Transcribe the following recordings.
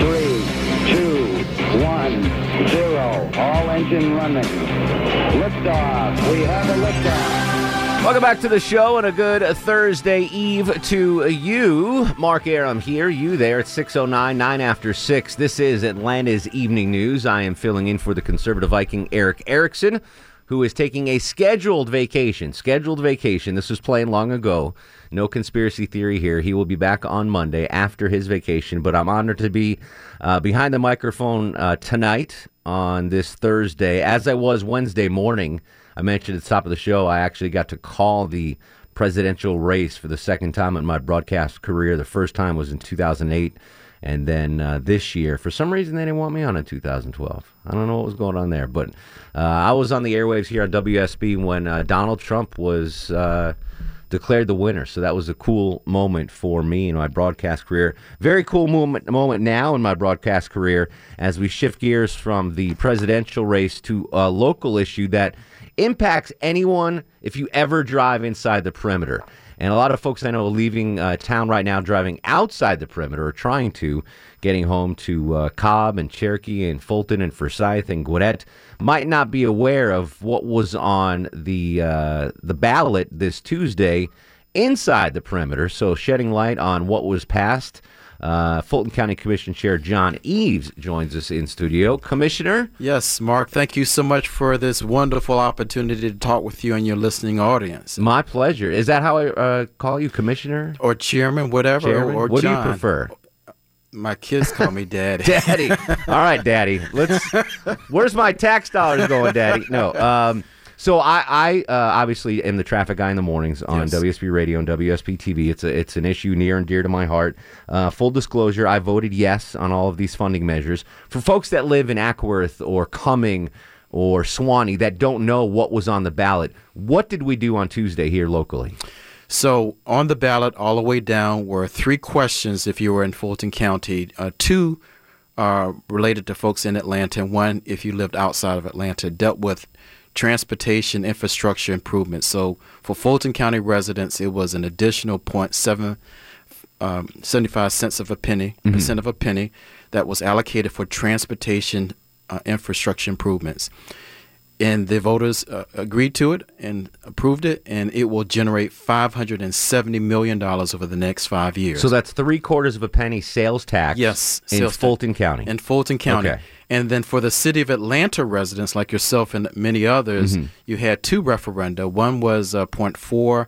Three, two, one, zero. All engine running. Liftoff. We have a liftoff. Welcome back to the show and a good Thursday Eve to you. Mark Arum here, you there at 609, 9 after 6. This is Atlanta's Evening News. I am filling in for the conservative Viking Erick Erickson, who is taking a scheduled vacation. Scheduled vacation. This was planned long ago. No conspiracy theory here. He will be back on Monday after his vacation, but I'm honored to be uh, behind the microphone uh, tonight on this Thursday, as I was Wednesday morning. I mentioned at the top of the show, I actually got to call the presidential race for the second time in my broadcast career. The first time was in 2008. And then uh, this year, for some reason, they didn't want me on in 2012. I don't know what was going on there, but uh, I was on the airwaves here on WSB when uh, Donald Trump was uh, declared the winner. So that was a cool moment for me in my broadcast career. Very cool moment moment now in my broadcast career as we shift gears from the presidential race to a local issue that impacts anyone if you ever drive inside the perimeter. And a lot of folks I know leaving uh, town right now, driving outside the perimeter, or trying to, getting home to uh, Cobb and Cherokee and Fulton and Forsyth and Gwinnett, might not be aware of what was on the uh, the ballot this Tuesday inside the perimeter. So shedding light on what was passed. Uh, Fulton County Commission Chair John Eaves joins us in studio. Commissioner, Yes, Mark, thank you so much for this wonderful opportunity to talk with you and your listening audience. my pleasure. Is that how I uh, call you, Commissioner? Or chairman, whatever, Chairman? or what John. do you prefer? My kids call me daddy. Daddy. All right, Daddy. Let's. Where's my tax dollars going, Daddy? No. Um. So I, I uh, obviously am the traffic guy in the mornings on Yes. WSB Radio and WSB TV. It's a it's an issue near and dear to my heart. Uh, full disclosure: I voted yes on all of these funding measures. For folks that live in Acworth or Cumming or Suwanee that don't know what was on the ballot, what did we do on Tuesday here locally? So on the ballot, all the way down, were three questions if you were in Fulton County. Uh, two are related to folks in Atlanta, and one, if you lived outside of Atlanta, dealt with transportation infrastructure improvements. So for Fulton County residents, it was an additional 0.7 um, 75 cents of a penny, percent of a penny, that was allocated for transportation uh, infrastructure improvements. And the voters uh, agreed to it and approved it, and it will generate $570 million over the next five years. So that's three quarters of a penny sales tax. Yes, in sales. Fulton County. in Fulton County. Okay. And then for the city of Atlanta residents like yourself and many others, Mm-hmm. you had two referenda. One was uh, 0.4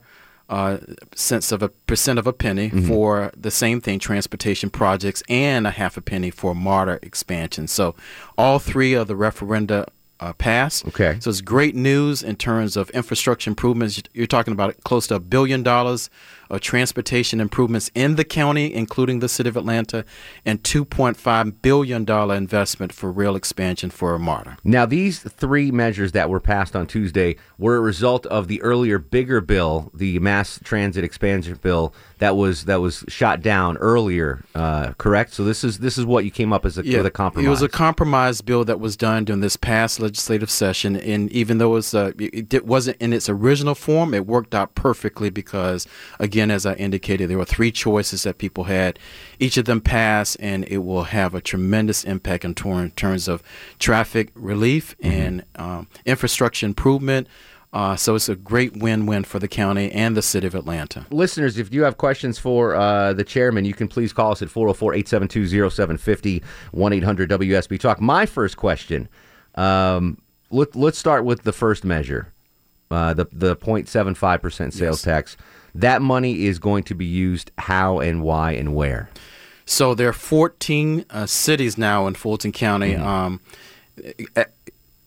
uh, cents of a percent of a penny Mm-hmm. for the same thing, transportation projects, and a half a penny for MARTA expansion. So all three of the referenda uh, passed. Okay. So it's great news in terms of infrastructure improvements. You're talking about close to a billion dollars of transportation improvements in the county, including the city of Atlanta, and $2.5 billion investment for rail expansion for MARTA. Now, these three measures that were passed on Tuesday were a result of the earlier bigger bill, the mass transit expansion bill that was that was shot down earlier. Uh, correct. So this is this is what you came up as a, with a compromise. It was a compromise bill that was done during this past legislative session, and even though it, was, uh, it wasn't in its original form, it worked out perfectly because, again, as I indicated, there were three choices that people had. Each of them passed, and it will have a tremendous impact in, tor- in terms of traffic relief and um, infrastructure improvement. Uh, so it's a great win-win for the county and the city of Atlanta. Listeners, if you have questions for uh, the chairman, you can please call us at 404 872 0750 1 800 WSB Talk. My first question um, let, let's start with the first measure uh, the, the 0.75% sales Yes. tax. That money is going to be used how and why and where? So there are 14 uh, cities now in Fulton County, Mm-hmm. um, eh,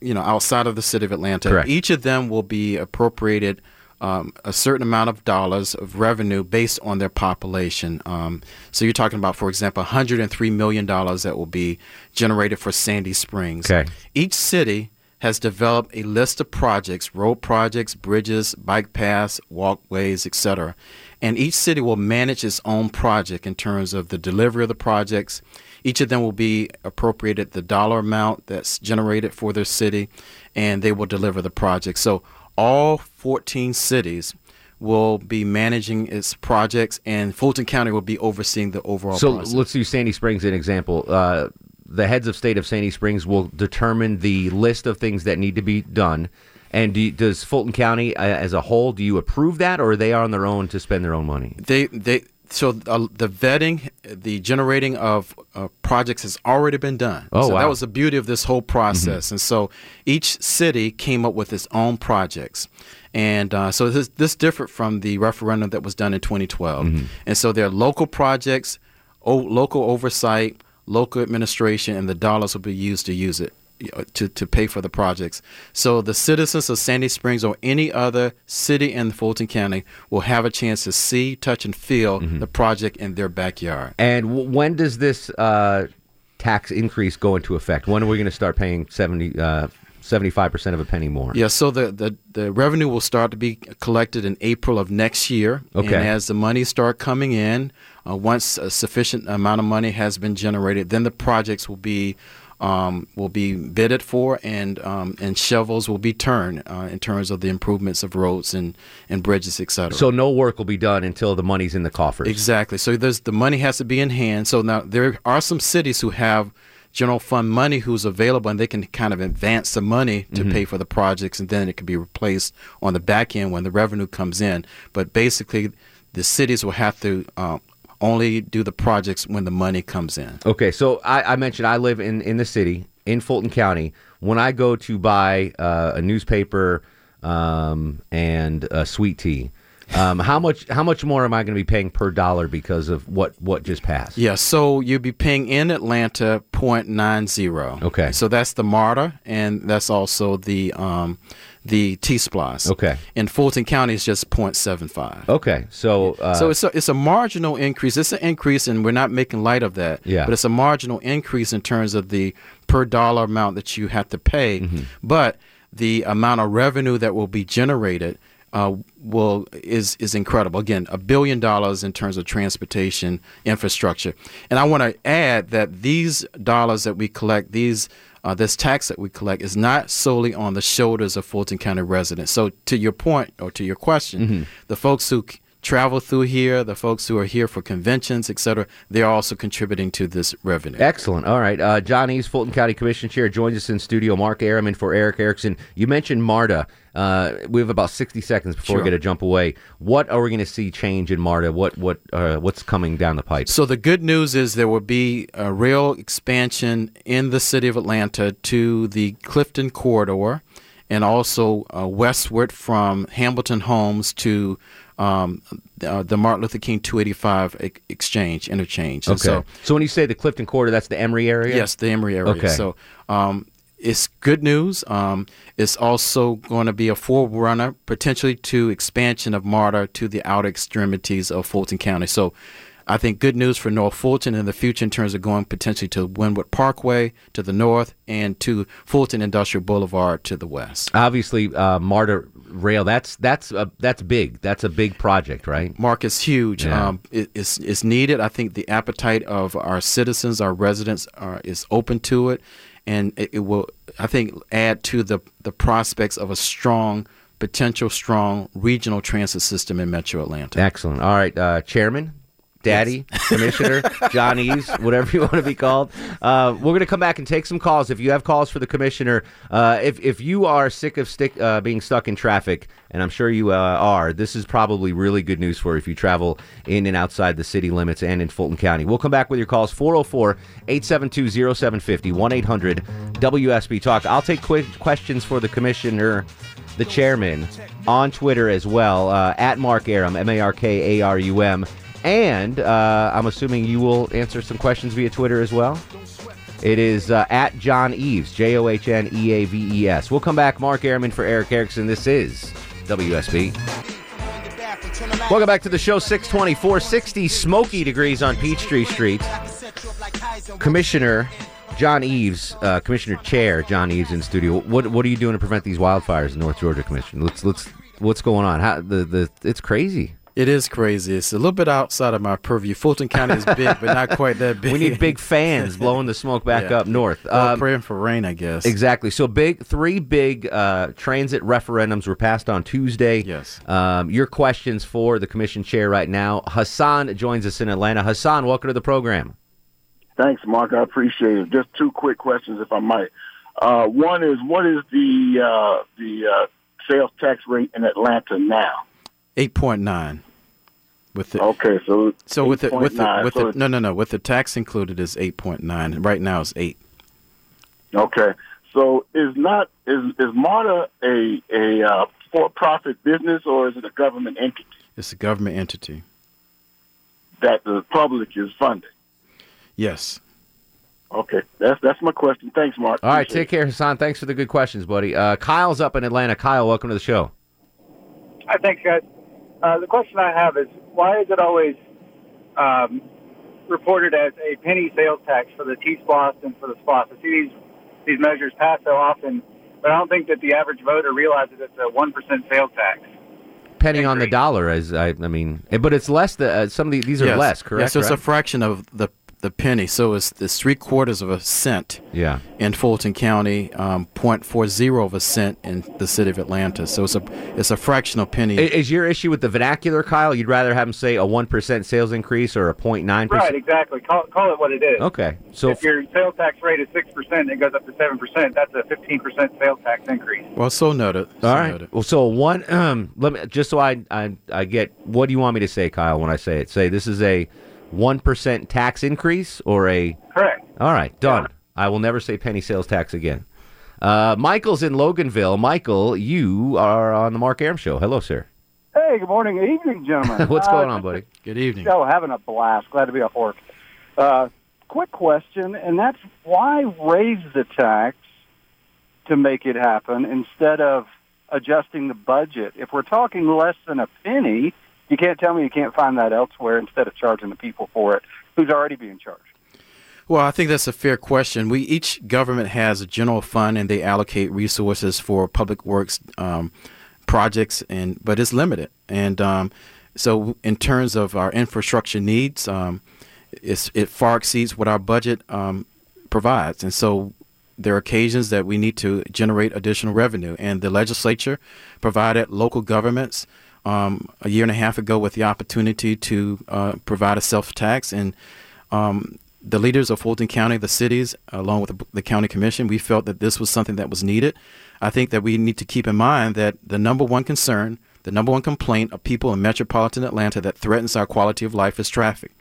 you know, outside of the city of Atlanta. Correct. Each of them will be appropriated um, a certain amount of dollars of revenue based on their population. Um, so you're talking about, for example, 103 million dollars that will be generated for Sandy Springs. Okay. Each city has developed a list of projects, road projects, bridges, bike paths, walkways, etc. And each city will manage its own project in terms of the delivery of the projects. Each of them will be appropriated the dollar amount that's generated for their city, and they will deliver the project. So all 14 cities will be managing its projects, and Fulton County will be overseeing the overall So process. let's use Sandy Springs as an example. Uh, the heads of state of Sandy Springs will determine the list of things that need to be done. And do you, does Fulton County uh, as a whole, do you approve that, or are they on their own to spend their own money? They they so uh, the vetting, the generating of uh, projects has already been done. Oh, so wow. that was the beauty of this whole process. And so each city came up with its own projects. And uh, so this this differed from the referendum that was done in 2012. And so there are local projects, o- local oversight, local administration, and the dollars will be used to use it to, to pay for the projects. So the citizens of Sandy Springs or any other city in Fulton County will have a chance to see, touch, and feel the project in their backyard. And w- when does this uh, tax increase go into effect? When are we going to start paying 70, uh, 75% of a penny more? Yeah, so the, the, the revenue will start to be collected in April of next year. Okay. And as the money start coming in, uh, once a sufficient amount of money has been generated, then the projects will be um, will be bidded for, and um, and shovels will be turned uh, in terms of the improvements of roads and, and bridges, et cetera. So no work will be done until the money's in the coffers. Exactly. So there's the money has to be in hand. So now there are some cities who have general fund money who's available and they can kind of advance the money to Mm-hmm. pay for the projects and then it can be replaced on the back end when the revenue comes in. But basically the cities will have to uh, only do the projects when the money comes in. Okay, so I, I mentioned I live in, in the city in Fulton County. When I go to buy uh, a newspaper um, and a sweet tea, um, how much how much more am I going to be paying per dollar because of what what just passed? Yeah, so you'd be paying in Atlanta 0.90. Okay. So that's the MARTA and that's also the um, the T-SPLOST. Okay. In Fulton County, it's just 0.75. Okay, so uh, so it's a, it's a marginal increase. It's an increase, and we're not making light of that. Yeah. But it's a marginal increase in terms of the per dollar amount that you have to pay. Mm-hmm. But the amount of revenue that will be generated uh, will is is incredible. Again, a billion dollars in terms of transportation infrastructure. And I want to add that these dollars that we collect, these uh, this tax that we collect, is not solely on the shoulders of Fulton County residents. So, to your point or to your question, Mm-hmm. the folks who travel through here, the folks who are here for conventions, et cetera, they're also contributing to this revenue. Excellent. All right. Uh, John Eaves, Fulton County Commission Chair, joins us in studio. Mark Airman for Erick Erickson. You mentioned MARTA. Uh, we have about 60 seconds before we get to jump away. What are we going to see change in MARTA? What what uh, What's coming down the pipe? So the good news is there will be a real expansion in the city of Atlanta to the Clifton corridor, and also uh, westward from Hamilton Holmes to um, uh, the Martin Luther King 285 ex- exchange interchange. And Okay. So So, when you say the Clifton Corridor, that's the Emory area? Yes, the Emory area. Okay. So um, it's good news. Um, it's also going to be a forerunner potentially to expansion of MARTA to the outer extremities of Fulton County. So I think good news for North Fulton in the future in terms of going potentially to Windward Parkway to the north and to Fulton Industrial Boulevard to the west. Obviously, uh, MARTA rail. That's that's a, that's big. That's a big project, right? Mark is huge. Yeah. Um, it, it's, it's needed. I think the appetite of our citizens, our residents, are, is open to it, and it, it will, I think, add to the the prospects of a strong, potential strong regional transit system in Metro Atlanta. Excellent. All right, uh, Chairman. Daddy, Commissioner, John Eaves, whatever you want to be called. Uh, we're going to come back and take some calls. If you have calls for the commissioner, uh, if if you are sick of stick uh, being stuck in traffic, and I'm sure you uh, are, this is probably really good news for if you travel in and outside the city limits and in Fulton County. We'll come back with your calls 404 872 0750 1 800 WSB Talk. I'll take quick questions for the commissioner the chairman on Twitter as well uh, at Mark Arum, M A R K A R U M. And uh, I'm assuming you will answer some questions via Twitter as well. It is uh, at John Eaves, J O H N E A V E S. We'll come back. Mark Airman for Erick Erickson. This is WSB. Welcome back to the show. 624, 60 smoky degrees on Peachtree Street. Commissioner John Eaves, uh, Commissioner Chair John Eaves in studio. What what are you doing to prevent these wildfires in North Georgia, Commission? Let's let's what's going on? How the the it's crazy. It is crazy. It's a little bit outside of my purview. Fulton County is big, but not quite that big. We need big fans blowing the smoke back Yeah. up north. Well, Um, praying for rain, I guess. Exactly. So big, three big uh, transit referendums were passed on Tuesday. Yes. Um, your questions for the commission chair right now. Hassan joins us in Atlanta. Hassan, welcome to the program. Thanks, Mark. I appreciate it. Just two quick questions, if I might. Uh, one is, what is the uh, the uh, sales tax rate in Atlanta now? Eight point nine. With the Okay, so so with the with the with so the no no no with the tax included is eight point nine. Right now it's eight. okay, so is not is is MARTA a a uh, for profit business or is it a government entity It's a government entity. that the public is funding? Yes. Okay, that's that's my question. Thanks, Mark. All right, Appreciate take care, Hassan. Thanks for the good questions, buddy. Uh, Kyle's up in Atlanta. Kyle, welcome to the show. Hi, thanks, guys. Uh, the question I have is why is it always um, reported as a penny sales tax for the T-SPLOST and for the SPLOST? I see these, these measures passed so often, but I don't think that the average voter realizes it's a 1% sales tax. Penny on the dollar, as I, I mean, eh, but it's less. The, uh, some of the, these are Yes. less, correct? Yeah, so it's a fraction of the the penny. So it's it's three quarters of a cent yeah. in Fulton County, um, 0.40 of a cent in the city of Atlanta. So it's a it's a fractional penny. I- Is your issue with the vernacular, Kyle? You'd rather have them say a one percent sales increase or a 0.9 Right, percent? exactly. Call, call it what it is. Okay, so if your sales tax rate is 6% and it goes up to 7%, that's a 15% sales tax increase. well, so noted. So All right. noted. Well, so one. Um, let me just so I, I I get. What do you want me to say, Kyle? When I say it, say this is a one percent tax increase or a. Correct. All right, done. I will never say penny sales tax again. Uh, Michael's in Loganville. Michael, you are on the Mark Arum show. Hello, sir. Hey, good morning, good evening, gentlemen. What's Uh, going on, buddy? Good evening. Oh, having a blast. Glad to be off work. Uh, quick question, and that's why raise the tax to make it happen instead of adjusting the budget? If we're talking less than a penny, you can't tell me you can't find that elsewhere instead of charging the people for it who's already being charged. Well, I think that's a fair question. We each government has a general fund and they allocate resources for public works um, projects, and but it's limited. And um, so, in terms of our infrastructure needs, um, it far exceeds what our budget um, provides. And so, there are occasions that we need to generate additional revenue, and the legislature provided local governments um, a year and a half ago with the opportunity to uh, provide a self tax and um, the leaders of Fulton County, the cities, along with the, the county commission, we felt that this was something that was needed. I think that we need to keep in mind that the number one concern, the number one complaint of people in metropolitan Atlanta that threatens our quality of life is traffic.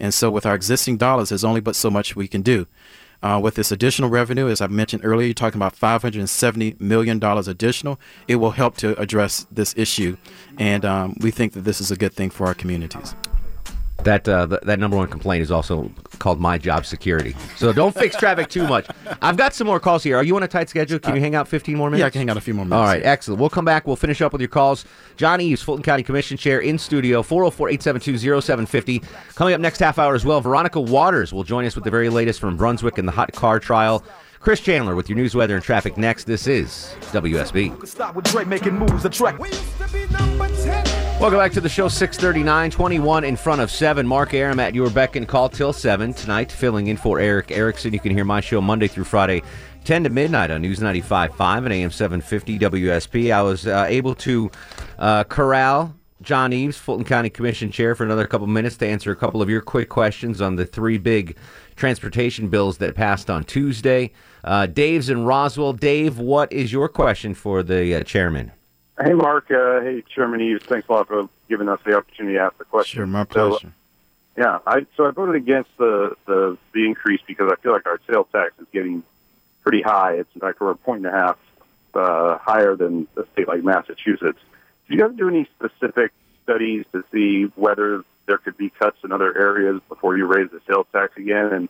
And so, with our existing dollars, there's only but so much we can do. Uh, with this additional revenue, as I mentioned earlier, you're talking about $570 million additional. It will help to address this issue. And um, we think that this is a good thing for our communities. That uh, th- that number one complaint is also called my job security. So don't fix traffic too much. I've got some more calls here. Are you on a tight schedule? Can you hang out 15 more minutes? Yeah, I can hang out a few more minutes. All right, excellent. We'll come back. We'll finish up with your calls. John Eaves, Fulton County Commission Chair in studio, 404 872 0750. Coming up next half hour as well, Veronica Waters will join us with the very latest from Brunswick and the hot car trial. Chris Chandler with your news, weather, and traffic next. This is WSB. Welcome back to the show, 639, 21 in front of 7. Mark Arum at your beck and call till 7 tonight, filling in for Erick Erickson. You can hear my show Monday through Friday, 10 to midnight on News 95.5 and AM 750 WSB. I was uh, able to uh, corral John Eaves, Fulton County Commission Chair, for another couple minutes to answer a couple of your quick questions on the three big transportation bills that passed on Tuesday. Uh, Dave's in Roswell. Dave, what is your question for the uh, chairman? Hey, Mark. Uh, hey, Chairman Eaves. Thanks a lot for giving us the opportunity to ask the question. Sure, my So, pleasure. yeah, I so I voted against the, the the increase because I feel like our sales tax is getting pretty high. It's in fact we're a point and a half uh, higher than a state like Massachusetts. Do you guys do any specific studies to see whether there could be cuts in other areas before you raise the sales tax again? And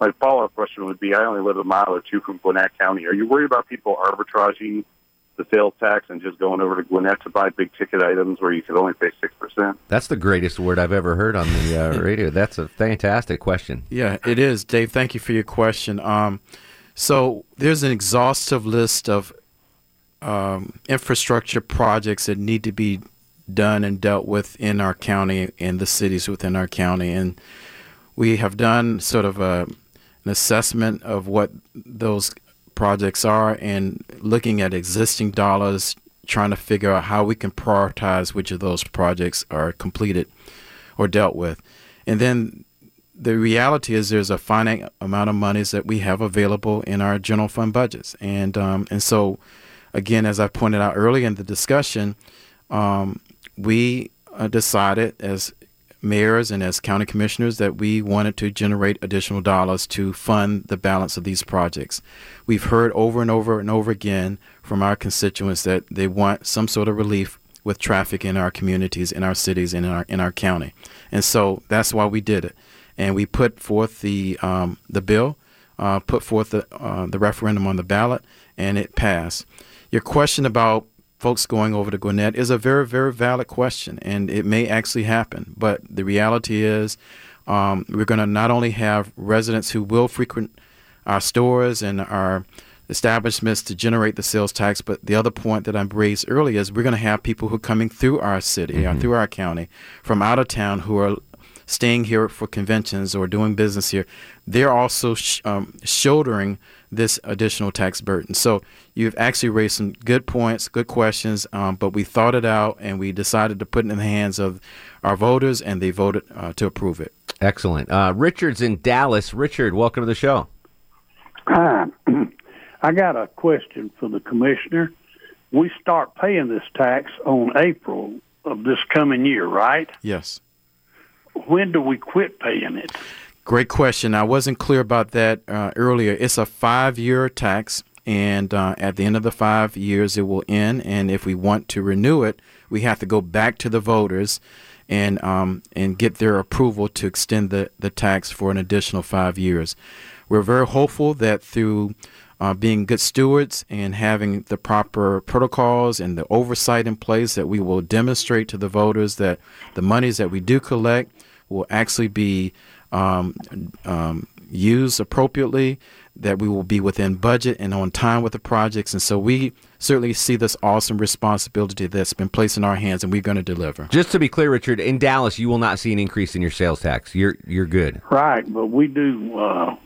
my follow up question would be: I only live a mile or two from Gwinnett County. Are you worried about people arbitraging the the sales tax and just going over to Gwinnett to buy big ticket items where you could only pay six percent? That's the greatest word I've ever heard on the uh, radio. That's a fantastic question. Yeah, it is, Dave. Thank you for your question. Um, so there's an exhaustive list of um, infrastructure projects that need to be done and dealt with in our county and the cities within our county, and we have done sort of a, an assessment of what those projects are and looking at existing dollars, trying to figure out how we can prioritize which of those projects are completed or dealt with. And then the reality is there's a finite amount of monies that we have available in our general fund budgets. And, um, and so, again, as I pointed out earlier in the discussion, um, we uh, decided as mayors and as county commissioners that we wanted to generate additional dollars to fund the balance of these projects. We've heard over and over and over again from our constituents that they want some sort of relief with traffic in our communities, in our cities, and in our in our county, and so that's why we did it. And we put forth the um, the bill, uh, put forth the uh, the referendum on the ballot, and it passed. Your question about folks going over to Gwinnett is a very, very valid question, and it may actually happen. But the reality is, um, we're going to not only have residents who will frequent our stores and our establishments to generate the sales tax, but the other point that I raised earlier is we're going to have people who are coming through our city mm-hmm. or through our county from out of town who are staying here for conventions or doing business here. They're also sh- um, shouldering this additional tax burden. So you've actually raised some good points, good questions, um, but we thought it out and we decided to put it in the hands of our voters, and they voted uh, to approve it. Excellent. Uh, Richard's in Dallas. Richard, welcome to the show. Hi. I got a question for the commissioner. We start paying this tax on April of this coming year, right? Yes. When do we quit paying it? Great question. I wasn't clear about that uh, earlier. It's a five year tax, and uh, at the end of the five years, it will end. And if we want to renew it, we have to go back to the voters and um, and get their approval to extend the, the tax for an additional five years. We're very hopeful that through uh, being good stewards and having the proper protocols and the oversight in place, that we will demonstrate to the voters that the monies that we do collect will actually be um, um, used appropriately, that we will be within budget and on time with the projects. And so we certainly see this awesome responsibility that's been placed in our hands, and we're going to deliver. Just to be clear, Richard, in Dallas, you will not see an increase in your sales tax. You're you're good. Right, but we do. Uh,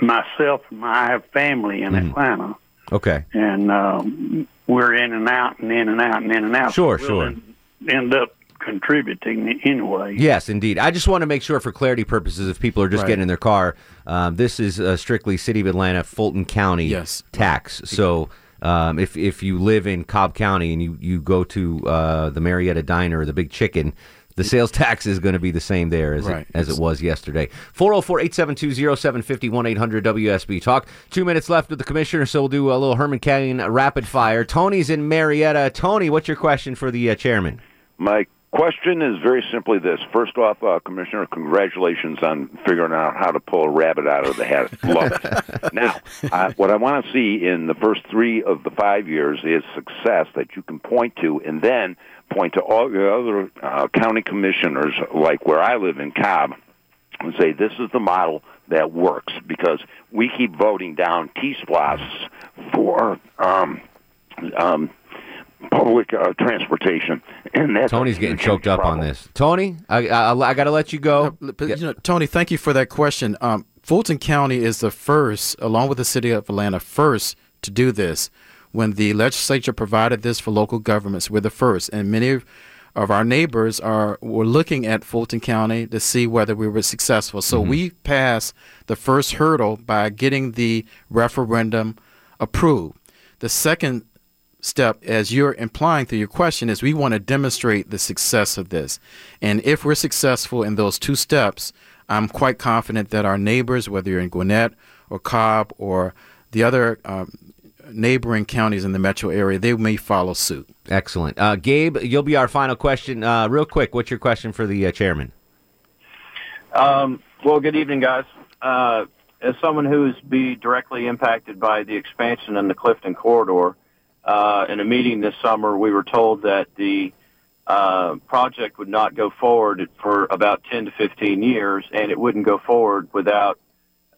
myself, I have family in mm. Atlanta. Okay. And um, we're in and out and in and out and in and out. Sure, so we'll sure. End, end up contributing anyway. Yes, indeed. I just want to make sure, for clarity purposes, if people are just right. getting in their car, um, this is uh, strictly City of Atlanta, Fulton County yes. tax. So. Um, if if you live in Cobb County and you, you go to uh, the Marietta Diner or the Big Chicken, the sales tax is going to be the same there as, right. it, as it was yesterday. 404 872 0750 800 WSB Talk. Two minutes left with the commissioner, so we'll do a little Herman Cain rapid fire. Tony's in Marietta. Tony, what's your question for the uh, chairman? Mike, question is very simply this. First off, uh, Commissioner, congratulations on figuring out how to pull a rabbit out of the hat. Love it. now, uh, what I want to see in the first three of the five years is success that you can point to, and then point to all the other uh, county commissioners, like where I live in Cobb, and say this is the model that works because we keep voting down T-SPLOST for um, um, public uh, transportation, and that's Tony's getting choked up on this. Tony, I I, I got to let you go. but, you know, Tony, thank you for that question. Um, Fulton County is the first, along with the city of Atlanta, first to do this. When the legislature provided this for local governments, we're the first, and many of our neighbors are were looking at Fulton County to see whether we were successful. So mm-hmm. we passed the first hurdle by getting the referendum approved. The second step, as you're implying through your question, is we want to demonstrate the success of this. And if we're successful in those two steps, I'm quite confident that our neighbors, whether you're in Gwinnett or Cobb or the other um, neighboring counties in the metro area, they may follow suit. Excellent. Uh, Gabe, you'll be our final question. Uh, real quick, what's your question for the uh, chairman? Um, well, good evening, guys. Uh, as someone who's be directly impacted by the expansion in the Clifton corridor, uh, in a meeting this summer, we were told that the uh, project would not go forward for about 10 to 15 years, and it wouldn't go forward without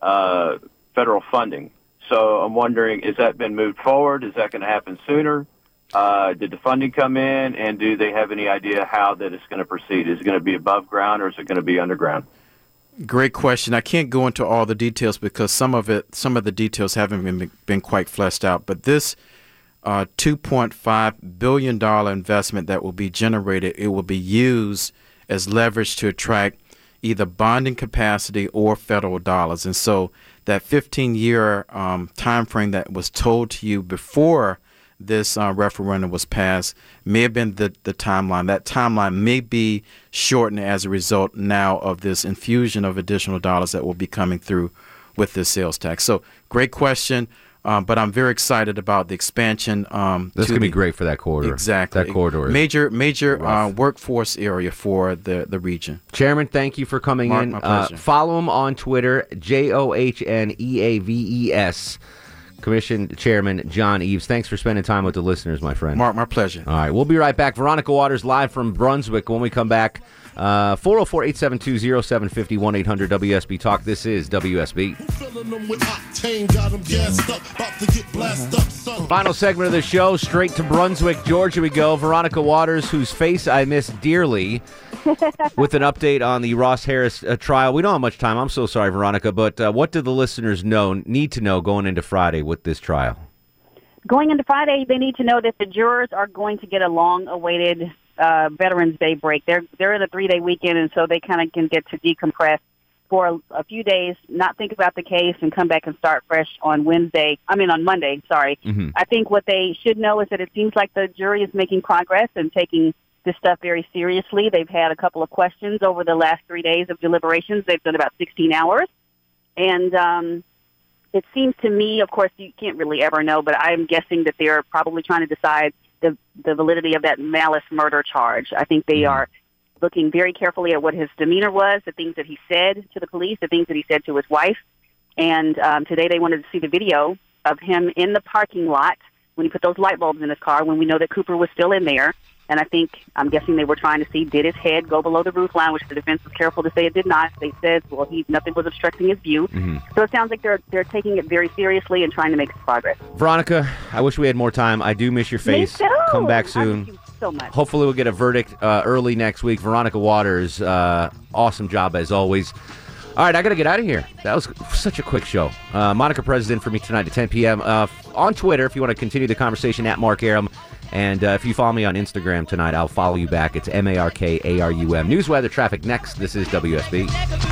uh, federal funding. So I'm wondering, has that been moved forward? Is that going to happen sooner? Uh, did the funding come in, and do they have any idea how that it's going to proceed? Is it going to be above ground, or is it going to be underground? Great question. I can't go into all the details because some of it, some of the details haven't been been quite fleshed out. But this uh, 2.5 billion dollar investment that will be generated, it will be used as leverage to attract either bonding capacity or federal dollars. And so that 15 year um, time frame that was told to you before this uh, referendum was passed may have been the, the timeline. That timeline may be shortened as a result now of this infusion of additional dollars that will be coming through with this sales tax. So, great question. Um, but I'm very excited about the expansion. Um, this could be great for that corridor. Exactly, that corridor. Major, major uh, workforce area for the the region. Chairman, thank you for coming Mark, in. My pleasure. Uh, follow him on Twitter, J O H N E A V E S. Commission Chairman John Eaves. Thanks for spending time with the listeners, my friend. Mark, my pleasure. All right, we'll be right back. Veronica Waters live from Brunswick when we come back. Uh, 404 872 0750 1 800 WSB Talk. This is WSB. Final segment of the show. Straight to Brunswick, Georgia, we go. Veronica Waters, whose face I miss dearly, with an update on the Ross Harris uh, trial. We don't have much time. I'm so sorry, Veronica, but uh, what do the listeners know, need to know going into Friday with this trial? Going into Friday, they need to know that the jurors are going to get a long-awaited uh, Veterans Day break. They're they're in a three day weekend, and so they kind of can get to decompress for a, few days, not think about the case, and come back and start fresh on Wednesday. I mean on Monday. Sorry. Mm-hmm. I think what they should know is that it seems like the jury is making progress and taking this stuff very seriously. They've had a couple of questions over the last three days of deliberations. They've done about 16 hours, and um, it seems to me, of course, you can't really ever know, but I'm guessing that they're probably trying to decide the the validity of that malice murder charge. I think they are looking very carefully at what his demeanor was, the things that he said to the police, the things that he said to his wife. And um, today they wanted to see the video of him in the parking lot when he put those light bulbs in his car when we know that Cooper was still in there. And I think, I'm guessing they were trying to see, did his head go below the roof line, which the defense was careful to say it did not. They said, well, he, nothing was obstructing his view. Mm-hmm. So it sounds like they're, they're taking it very seriously and trying to make progress. Veronica, I wish we had more time. I do miss your face. Come back soon. So much. Hopefully, we'll get a verdict uh, early next week. Veronica Waters, uh, awesome job as always. All right, I got to get out of here. That was such a quick show. Uh, Monica President for me tonight at 10 p.m. Uh, on Twitter, if you want to continue the conversation, at Mark Arum. And uh, if you follow me on Instagram tonight, I'll follow you back. It's M A R K A R U M. News, weather, traffic next. This is WSB.